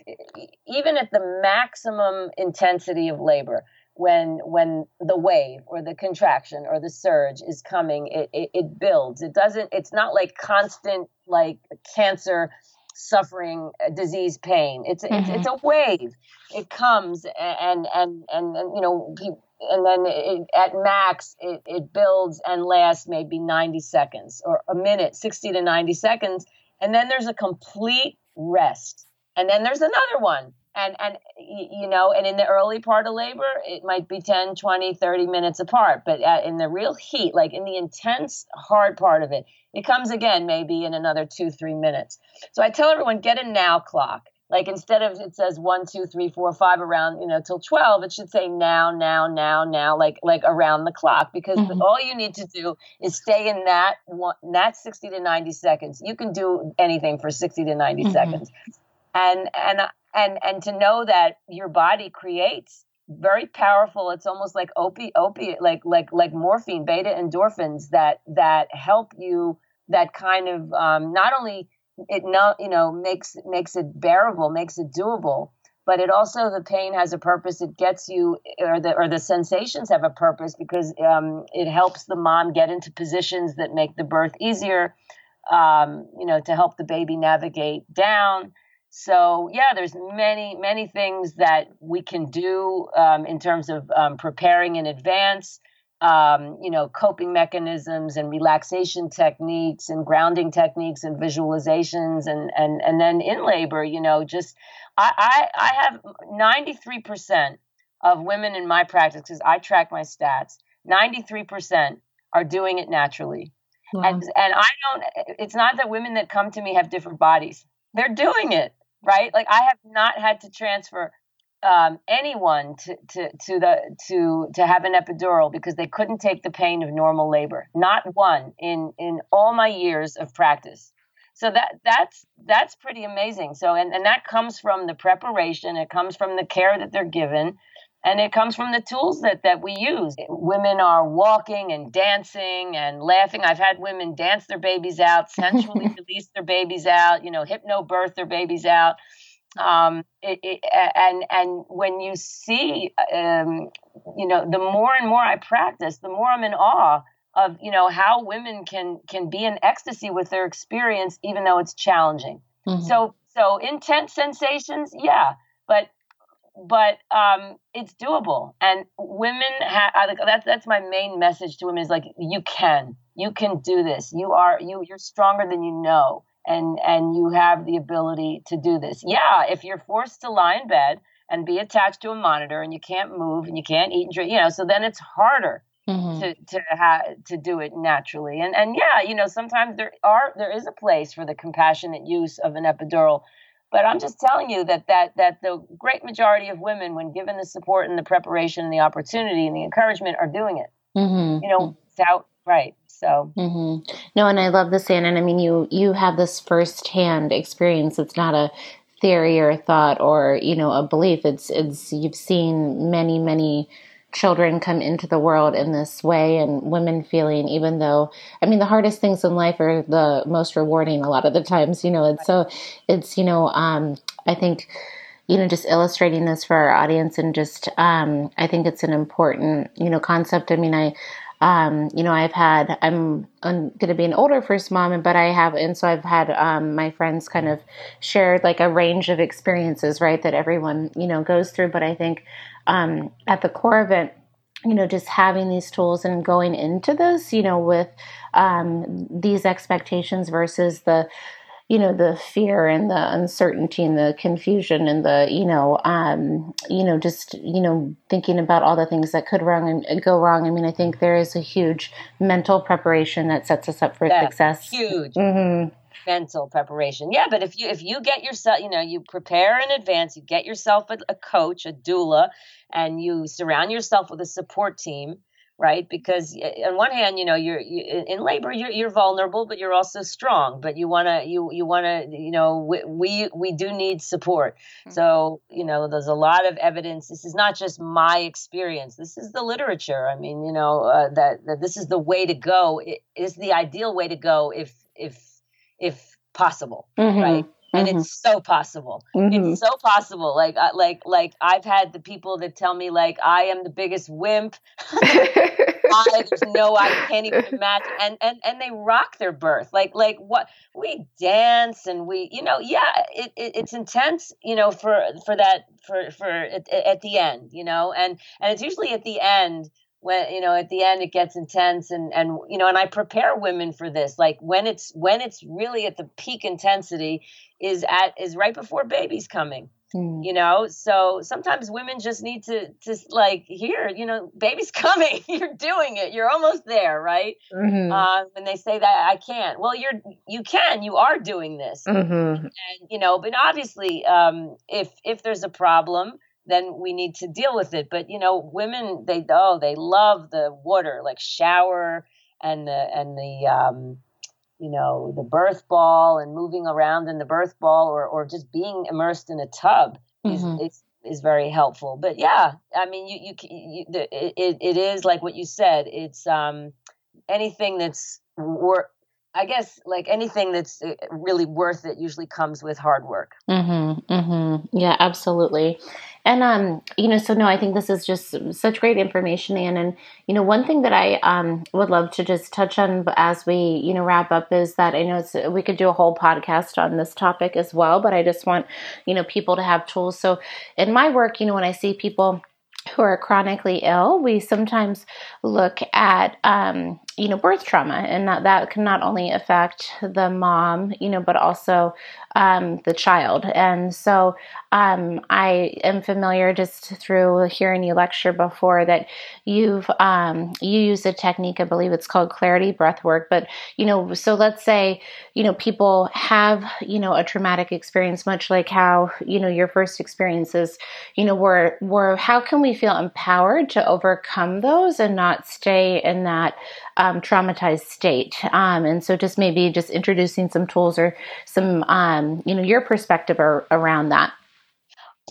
Speaker 2: even at the maximum intensity of labor, when when the wave or the contraction or the surge is coming, it, it, it builds. It doesn't. It's not like constant like cancer suffering disease pain. It's mm-hmm. it's, it's a wave. It comes and and and, and you know and then it, at max it, it builds and lasts maybe 90 seconds or a minute 60 to 90 seconds and then there's a complete rest. And then there's another one. And and you know and in the early part of labor it might be 10 20 30 minutes apart but in the real heat like in the intense hard part of it it comes again maybe in another two three minutes so i tell everyone get a now clock like instead of it says one, two, three, four, five around, you know, till twelve, it should say now, now, now, now, like like around the clock. Because mm-hmm. all you need to do is stay in that one, that sixty to ninety seconds. You can do anything for sixty to 90 mm-hmm. seconds, and and and and to know that your body creates very powerful. It's almost like opiate, opiate, like like like morphine, beta endorphins that that help you. That kind of um, not only it not you know makes makes it bearable, makes it doable. But it also the pain has a purpose. It gets you, or the or the sensations have a purpose because um, it helps the mom get into positions that make the birth easier. Um, you know, to help the baby navigate down. So yeah, there's many many things that we can do um, in terms of um, preparing in advance um, you know, coping mechanisms and relaxation techniques and grounding techniques and visualizations and and and then in labor, you know, just I I, I have 93% of women in my practice because I track my stats. 93% are doing it naturally. Wow. And and I don't it's not that women that come to me have different bodies. They're doing it, right? Like I have not had to transfer um, anyone to, to, to the to to have an epidural because they couldn't take the pain of normal labor. Not one in in all my years of practice. So that that's that's pretty amazing. So and, and that comes from the preparation, it comes from the care that they're given, and it comes from the tools that that we use. Women are walking and dancing and laughing. I've had women dance their babies out, sensually release their babies out, you know, hypno birth their babies out um, it, it, and and when you see, um, you know, the more and more I practice, the more I'm in awe of you know how women can can be in ecstasy with their experience, even though it's challenging. Mm-hmm. So so intense sensations, yeah, but but um, it's doable, and women have that's that's my main message to women is like you can you can do this. You are you you're stronger than you know and and you have the ability to do this. Yeah, if you're forced to lie in bed and be attached to a monitor and you can't move and you can't eat and drink, you know, so then it's harder mm-hmm. to to have to do it naturally. And and yeah, you know, sometimes there are there is a place for the compassionate use of an epidural. But I'm just telling you that that that the great majority of women, when given the support and the preparation and the opportunity and the encouragement, are doing it. Mm-hmm. You know, without right so
Speaker 1: mm-hmm. no, and I love this, Anne. And I mean, you you have this firsthand experience. It's not a theory or a thought or you know a belief. It's it's you've seen many many children come into the world in this way and women feeling even though i mean the hardest things in life are the most rewarding a lot of the times you know it's so it's you know um i think you know just illustrating this for our audience and just um i think it's an important you know concept i mean i um, you know, I've had, I'm, I'm going to be an older first mom, but I have, and so I've had um, my friends kind of shared like a range of experiences, right, that everyone, you know, goes through. But I think um, at the core of it, you know, just having these tools and going into this, you know, with um, these expectations versus the, you know the fear and the uncertainty and the confusion and the you know um you know just you know thinking about all the things that could wrong and go wrong. I mean i think there is a huge mental preparation that sets us up for
Speaker 2: yeah,
Speaker 1: success.
Speaker 2: huge. Mm-hmm. Mental preparation yeah but if you if you get yourself you know you prepare in advance you get yourself a, a coach a doula and you surround yourself with a support team right? Because on one hand, you know, you're you, in labor, you're, you're vulnerable, but you're also strong. But you wanna, you you wanna, you know, we we, we do need support. Mm-hmm. So you know, there's a lot of evidence. This is not just my experience. This is the literature. I mean, you know, uh, that that this is the way to go. It is the ideal way to go if if if possible, mm-hmm. right? and mm-hmm. it's so possible mm-hmm. it's so possible like I, like like i've had the people that tell me like i am the biggest wimp I, there's no i can't even imagine and and and they rock their birth like like what we dance and we you know yeah it, it it's intense you know for for that for for at, at the end you know and and it's usually at the end when you know at the end it gets intense and and you know and i prepare women for this like when it's when it's really at the peak intensity is at is right before baby's coming mm. you know so sometimes women just need to just like here you know baby's coming you're doing it you're almost there right mm-hmm. uh, when they say that i can't well you're you can you are doing this mm-hmm. and you know but obviously um, if if there's a problem then we need to deal with it. But you know, women they oh they love the water, like shower and the and the um, you know the birth ball and moving around in the birth ball or or just being immersed in a tub mm-hmm. is, is is very helpful. But yeah, I mean, you you, you it, it is like what you said. It's um anything that's work. I guess like anything that's uh, really worth it usually comes with hard work.
Speaker 1: Mm-hmm, mm-hmm. Yeah, absolutely. And um, you know, so no, I think this is just such great information, Anne. And you know, one thing that I um would love to just touch on as we you know wrap up is that I know we could do a whole podcast on this topic as well, but I just want you know people to have tools. So in my work, you know, when I see people who are chronically ill, we sometimes look at um, you know birth trauma, and that, that can not only affect the mom, you know, but also um, the child. And so um, I am familiar just through hearing you lecture before that you've um, you use a technique. I believe it's called clarity breath work. But you know, so let's say you know people have you know a traumatic experience, much like how you know your first experiences. You know, were were how can we feel empowered to overcome those and not stay in that um, traumatized state? Um, and so just maybe just introducing some tools or some um, you know your perspective are, around that.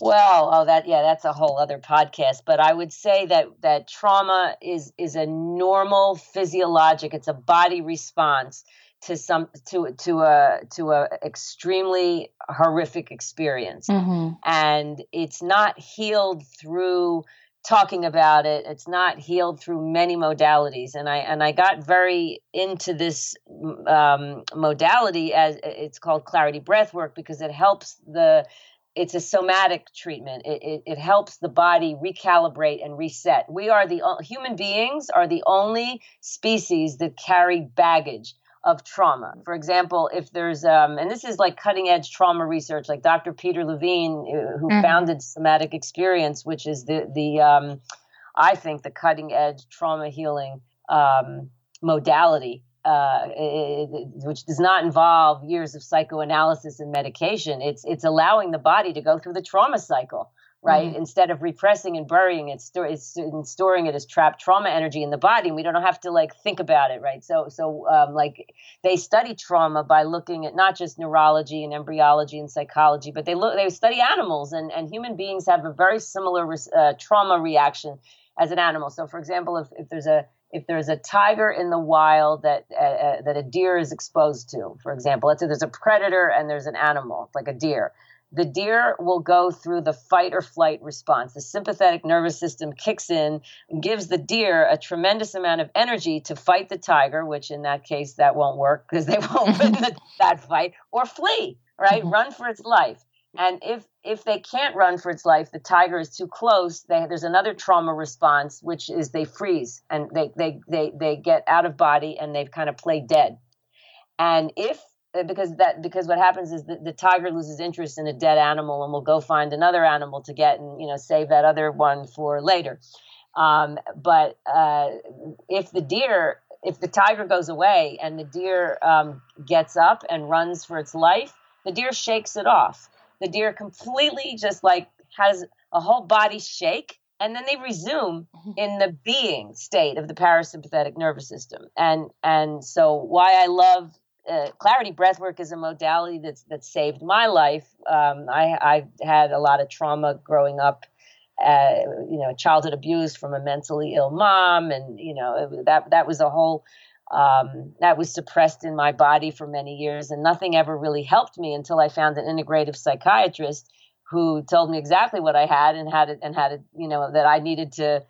Speaker 2: Well, oh, that yeah, that's a whole other podcast. But I would say that that trauma is is a normal physiologic. It's a body response to some to to a to a extremely horrific experience, mm-hmm. and it's not healed through talking about it. It's not healed through many modalities, and I and I got very into this um, modality as it's called clarity breath work because it helps the it's a somatic treatment. It, it, it, helps the body recalibrate and reset. We are the human beings are the only species that carry baggage of trauma. For example, if there's um, and this is like cutting edge trauma research, like Dr. Peter Levine, uh, who mm-hmm. founded Somatic Experience, which is the the um, I think the cutting edge trauma healing um, modality uh, it, which does not involve years of psychoanalysis and medication. It's it's allowing the body to go through the trauma cycle, right? Mm-hmm. Instead of repressing and burying it, store, it's storing it as trapped trauma energy in the body, and we don't have to like think about it, right? So so um, like they study trauma by looking at not just neurology and embryology and psychology, but they look they study animals, and and human beings have a very similar uh, trauma reaction as an animal. So for example, if if there's a if there's a tiger in the wild that uh, uh, that a deer is exposed to, for example, let's say there's a predator and there's an animal like a deer, the deer will go through the fight or flight response. The sympathetic nervous system kicks in, gives the deer a tremendous amount of energy to fight the tiger, which in that case that won't work because they won't win the, that fight, or flee, right? Mm-hmm. Run for its life. And if if they can't run for its life, the tiger is too close. They, there's another trauma response, which is they freeze and they they they they get out of body and they've kind of played dead. And if because that because what happens is the, the tiger loses interest in a dead animal and will go find another animal to get and you know save that other one for later. Um, but uh, if the deer, if the tiger goes away and the deer um, gets up and runs for its life, the deer shakes it off. The deer completely just like has a whole body shake and then they resume mm-hmm. in the being state of the parasympathetic nervous system and and so why i love uh, clarity breathwork is a modality that's that saved my life. Um, i i had a lot of trauma growing up uh, you know childhood abuse from a mentally ill mom and you know that that was a whole um, that was suppressed in my body for many years and nothing ever really helped me until i found an integrative psychiatrist who told me exactly what I had and had it and had it, you know, that I needed to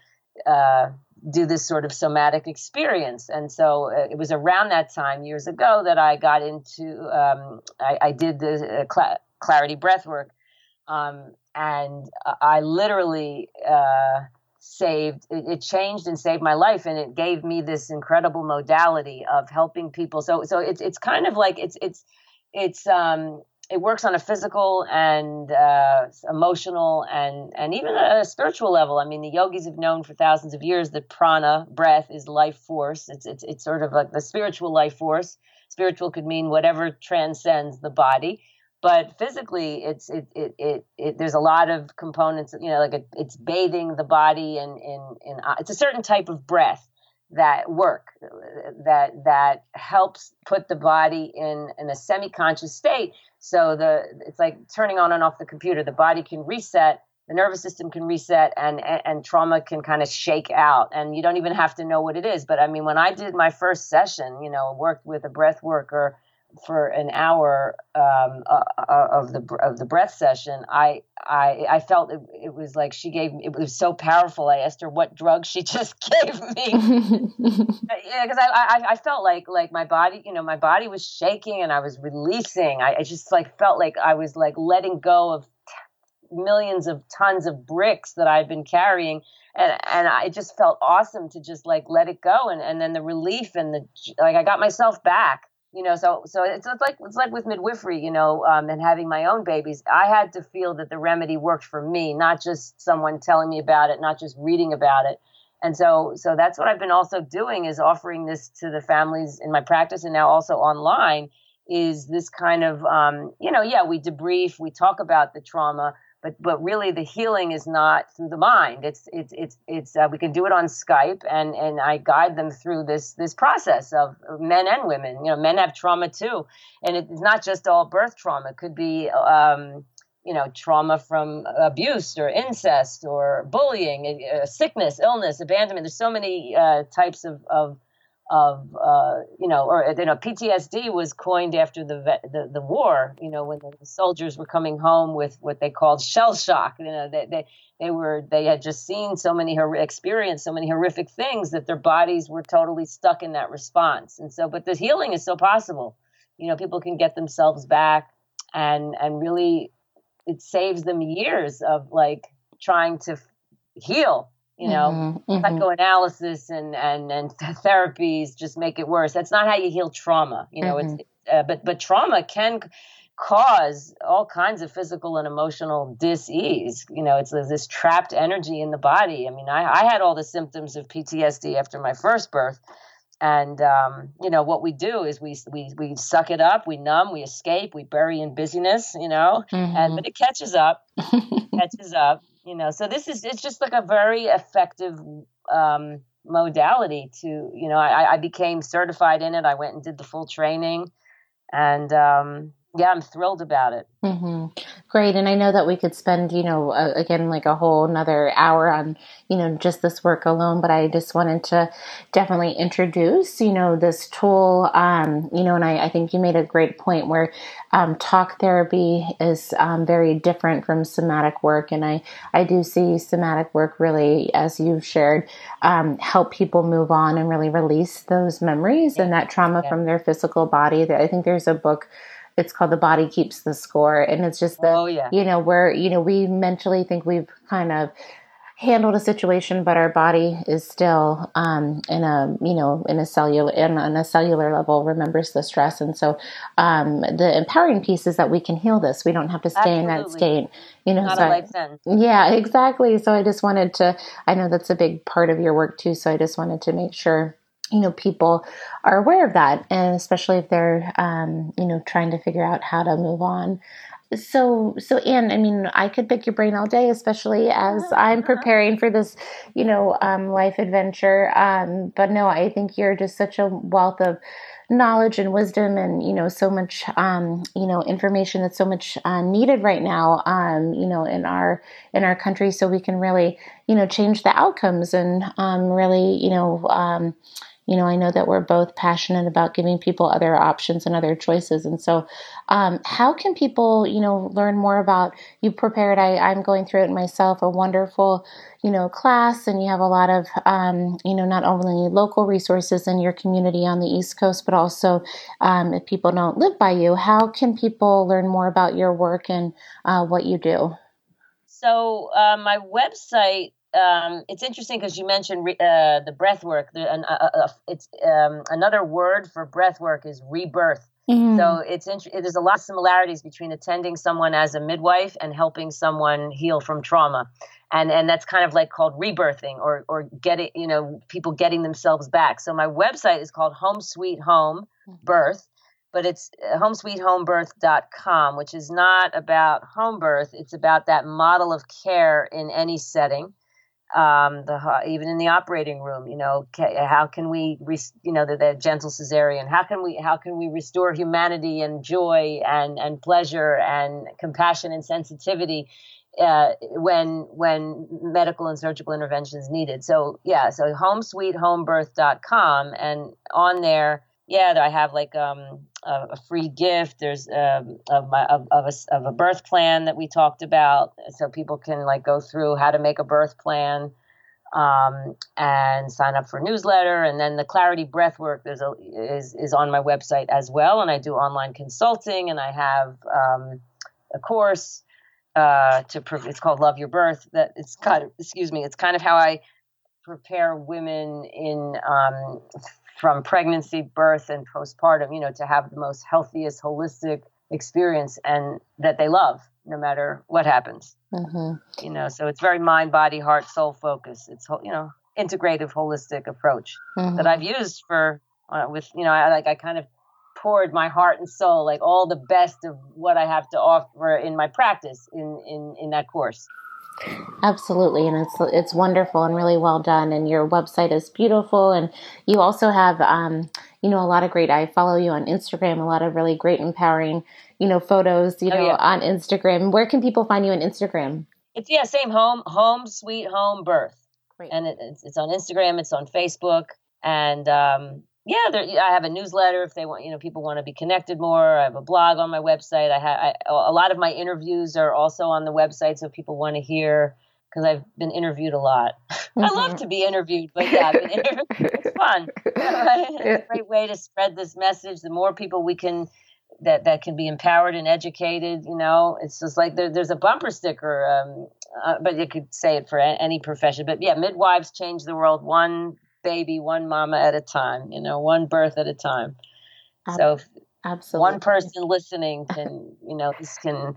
Speaker 2: uh, do this sort of somatic experience. And so uh, it was around that time years ago that I got into, um, I, I, did the uh, cl- clarity breath work. Um, and I literally uh, saved, it, it, changed and saved my life. And it gave me this incredible modality of helping people. So, so it's, it's kind of like, it's, it's, it's, um, it works on a physical and uh, emotional and and even a spiritual level. I mean, the yogis have known for thousands of years that prana, breath, is life force. It's it's it's sort of like the spiritual life force. Spiritual could mean whatever transcends the body, but physically, it's it it it, it there's a lot of components. You know, like it, it's bathing the body and in in uh, it's a certain type of breath that work that that helps put the body in in a semi-conscious state so the it's like turning on and off the computer. The body can reset the nervous system can reset and and, and trauma can kind of shake out. And you don't even have to know what it is. But i mean when i did my first session you know worked with a breath worker for an hour um, uh, uh, of the of the breath session, I I I felt it, it was like she gave me, it was so powerful. I asked her what drug she just gave me. yeah, because I, I I felt like like my body, you know, my body was shaking and I was releasing. I, I just like felt like I was like letting go of millions of tons of bricks that I've been carrying. And, and I just felt awesome to just like let it go and, and then the relief and the like I got myself back you know so so it's, it's like it's like with midwifery you know um, and having my own babies i had to feel that the remedy worked for me not just someone telling me about it not just reading about it. And so so that's what i've been also doing is offering this to the families in my practice and now also online is this kind of um, you know yeah we debrief we talk about the trauma but but really the healing is not through the mind. It's it's it's it's uh, we can do it on skype and and i guide them through this this process of men and women. You know men have trauma too. And it's not just all birth trauma. It could be um, you know trauma from abuse or incest or bullying uh, sickness illness abandonment. There's so many uh, types of, of of uh, you know, or you know, PTSD was coined after the, the the war. You know, when the soldiers were coming home with what they called shell shock. You know, they they, they were they had just seen so many experienced so many horrific things that their bodies were totally stuck in that response. And so, but the healing is so possible. You know, people can get themselves back, and and really, it saves them years of like trying to heal you know mm-hmm, mm-hmm. psychoanalysis and and and therapies just make it worse that's not how you heal trauma you know mm-hmm. it's uh, but but trauma can cause all kinds of physical and emotional dis-ease you know it's this trapped energy in the body i mean i, I had all the symptoms of ptsd after my first birth and um, you know what we do is we we we suck it up we numb we escape we bury in busyness you know and but mm-hmm. it catches up catches up you know so this is it's just like a very effective um, modality to you know I, I became certified in it. I went and did the full training and um, yeah, I'm thrilled about it.
Speaker 1: Mm-hmm. Great, and I know that we could spend, you know, uh, again, like a whole another hour on, you know, just this work alone. But I just wanted to definitely introduce, you know, this tool. Um, you know, and I, I think you made a great point where um, talk therapy is um, very different from somatic work, and I I do see somatic work really, as you've shared, um, help people move on and really release those memories yeah. and that trauma yeah. from their physical body. That I think there's a book it's called the body keeps the score and it's just the, oh, yeah. you know where you know we mentally think we've kind of handled a situation, but our body is still um, in a you know in a cellular in, on a cellular level remembers the stress, and so um, the empowering piece is that we can heal this. We don't have to stay Absolutely. in that state. You know,
Speaker 2: Not so I,
Speaker 1: yeah, exactly. So I just wanted to. I know that's a big part of your work too. So I just wanted to make sure you know people are aware of that and especially if they're um, you know trying to figure out how to move on so so anne i mean i could pick your brain all day especially as uh-huh. i'm preparing for this you know um, life adventure um, but no i think you're just such a wealth of knowledge and wisdom and you know so much um, you know information that's so much uh, needed right now um, you know in our in our country so we can really you know change the outcomes and um, really you know um, you know, I know that we're both passionate about giving people other options and other choices. And so, um, how can people, you know, learn more about you prepared? I, I'm going through it myself, a wonderful, you know, class, and you have a lot of, um, you know, not only local resources in your community on the East Coast, but also um, if people don't live by you, how can people learn more about your work and uh, what you do?
Speaker 2: So, uh, my website um, it's interesting because you mentioned re, uh, the breath work. The, uh, uh, it's um, another word for breath work is rebirth. Mm-hmm. So it's int- there's a lot of similarities between attending someone as a midwife and helping someone heal from trauma, and and that's kind of like called rebirthing or or getting you know people getting themselves back. So my website is called Home Sweet Home mm-hmm. Birth, but it's uh, homesweethomebirth.com, which is not about home birth. It's about that model of care in any setting um, the even in the operating room, you know, how can we, you know, the, the, gentle cesarean? How can we, how can we restore humanity and joy and and pleasure and compassion and sensitivity uh, when when medical and surgical intervention is needed? So yeah, so homesweethomebirth.com, and on there yeah, I have like um, a, free gift. There's um, of, my, of, of, a, of a birth plan that we talked about, so people can like go through how to make a birth plan um, and sign up for newsletter. And then the Clarity Breathwork there's a, is is on my website as well, and I do online consulting, and I have um, a course uh, to it's called Love Your Birth. That it's kind of excuse me, it's kind of how I prepare women in um, from pregnancy, birth, and postpartum, you know, to have the most healthiest, holistic experience and that they love no matter what happens. Mm-hmm. You know, so it's very mind, body, heart, soul focus. It's, you know, integrative, holistic approach mm-hmm. that I've used for, uh, with, you know, I like, I kind of poured my heart and soul, like all the best of what I have to offer in my practice in, in, in that course.
Speaker 1: Absolutely, and it's it's wonderful and really well done. And your website is beautiful, and you also have um, you know a lot of great. I follow you on Instagram, a lot of really great empowering you know photos you oh, know yeah. on Instagram. Where can people find you on Instagram?
Speaker 2: It's yeah, same home home sweet home birth, great. and it, it's, it's on Instagram, it's on Facebook, and um, yeah, there, I have a newsletter if they want, you know, people want to be connected more. I have a blog on my website. I have a lot of my interviews are also on the website, so people want to hear because I've been interviewed a lot. Mm-hmm. I love mm-hmm. to be interviewed, but yeah, it's fun. It's a great way to spread this message. The more people we can that that can be empowered and educated, you know, it's just like there, there's a bumper sticker, um, uh, but you could say it for any profession. But yeah, midwives change the world one baby one mama at a time, you know, one birth at a time. So absolutely one person listening can, you know, this can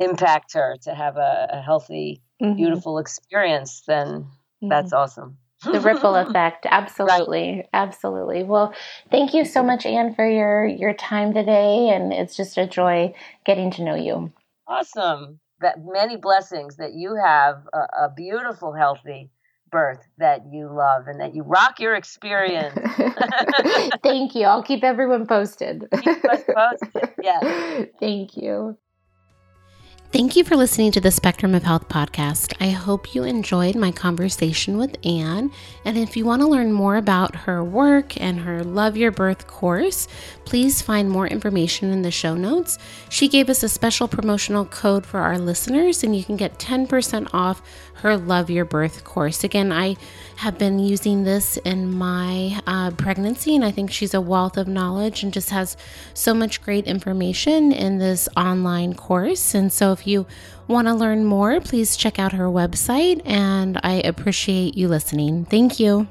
Speaker 2: impact her to have a, a healthy, mm-hmm. beautiful experience, then mm-hmm. that's awesome.
Speaker 1: the ripple effect absolutely right. absolutely well thank you so much anne for your your time today and it's just a joy getting to know you
Speaker 2: awesome that many blessings that you have a, a beautiful healthy birth that you love and that you rock your experience.
Speaker 1: Thank you. I'll keep everyone posted.
Speaker 2: Keep us posted. Yeah.
Speaker 1: Thank you.
Speaker 3: Thank you for listening to the Spectrum of Health podcast. I hope you enjoyed my conversation with Anne. And if you want to learn more about her work and her Love Your Birth course, please find more information in the show notes. She gave us a special promotional code for our listeners, and you can get 10% off her Love Your Birth course. Again, I have been using this in my uh, pregnancy, and I think she's a wealth of knowledge and just has so much great information in this online course. And so,
Speaker 1: if you want to learn more, please check out her website. And I appreciate you listening. Thank you.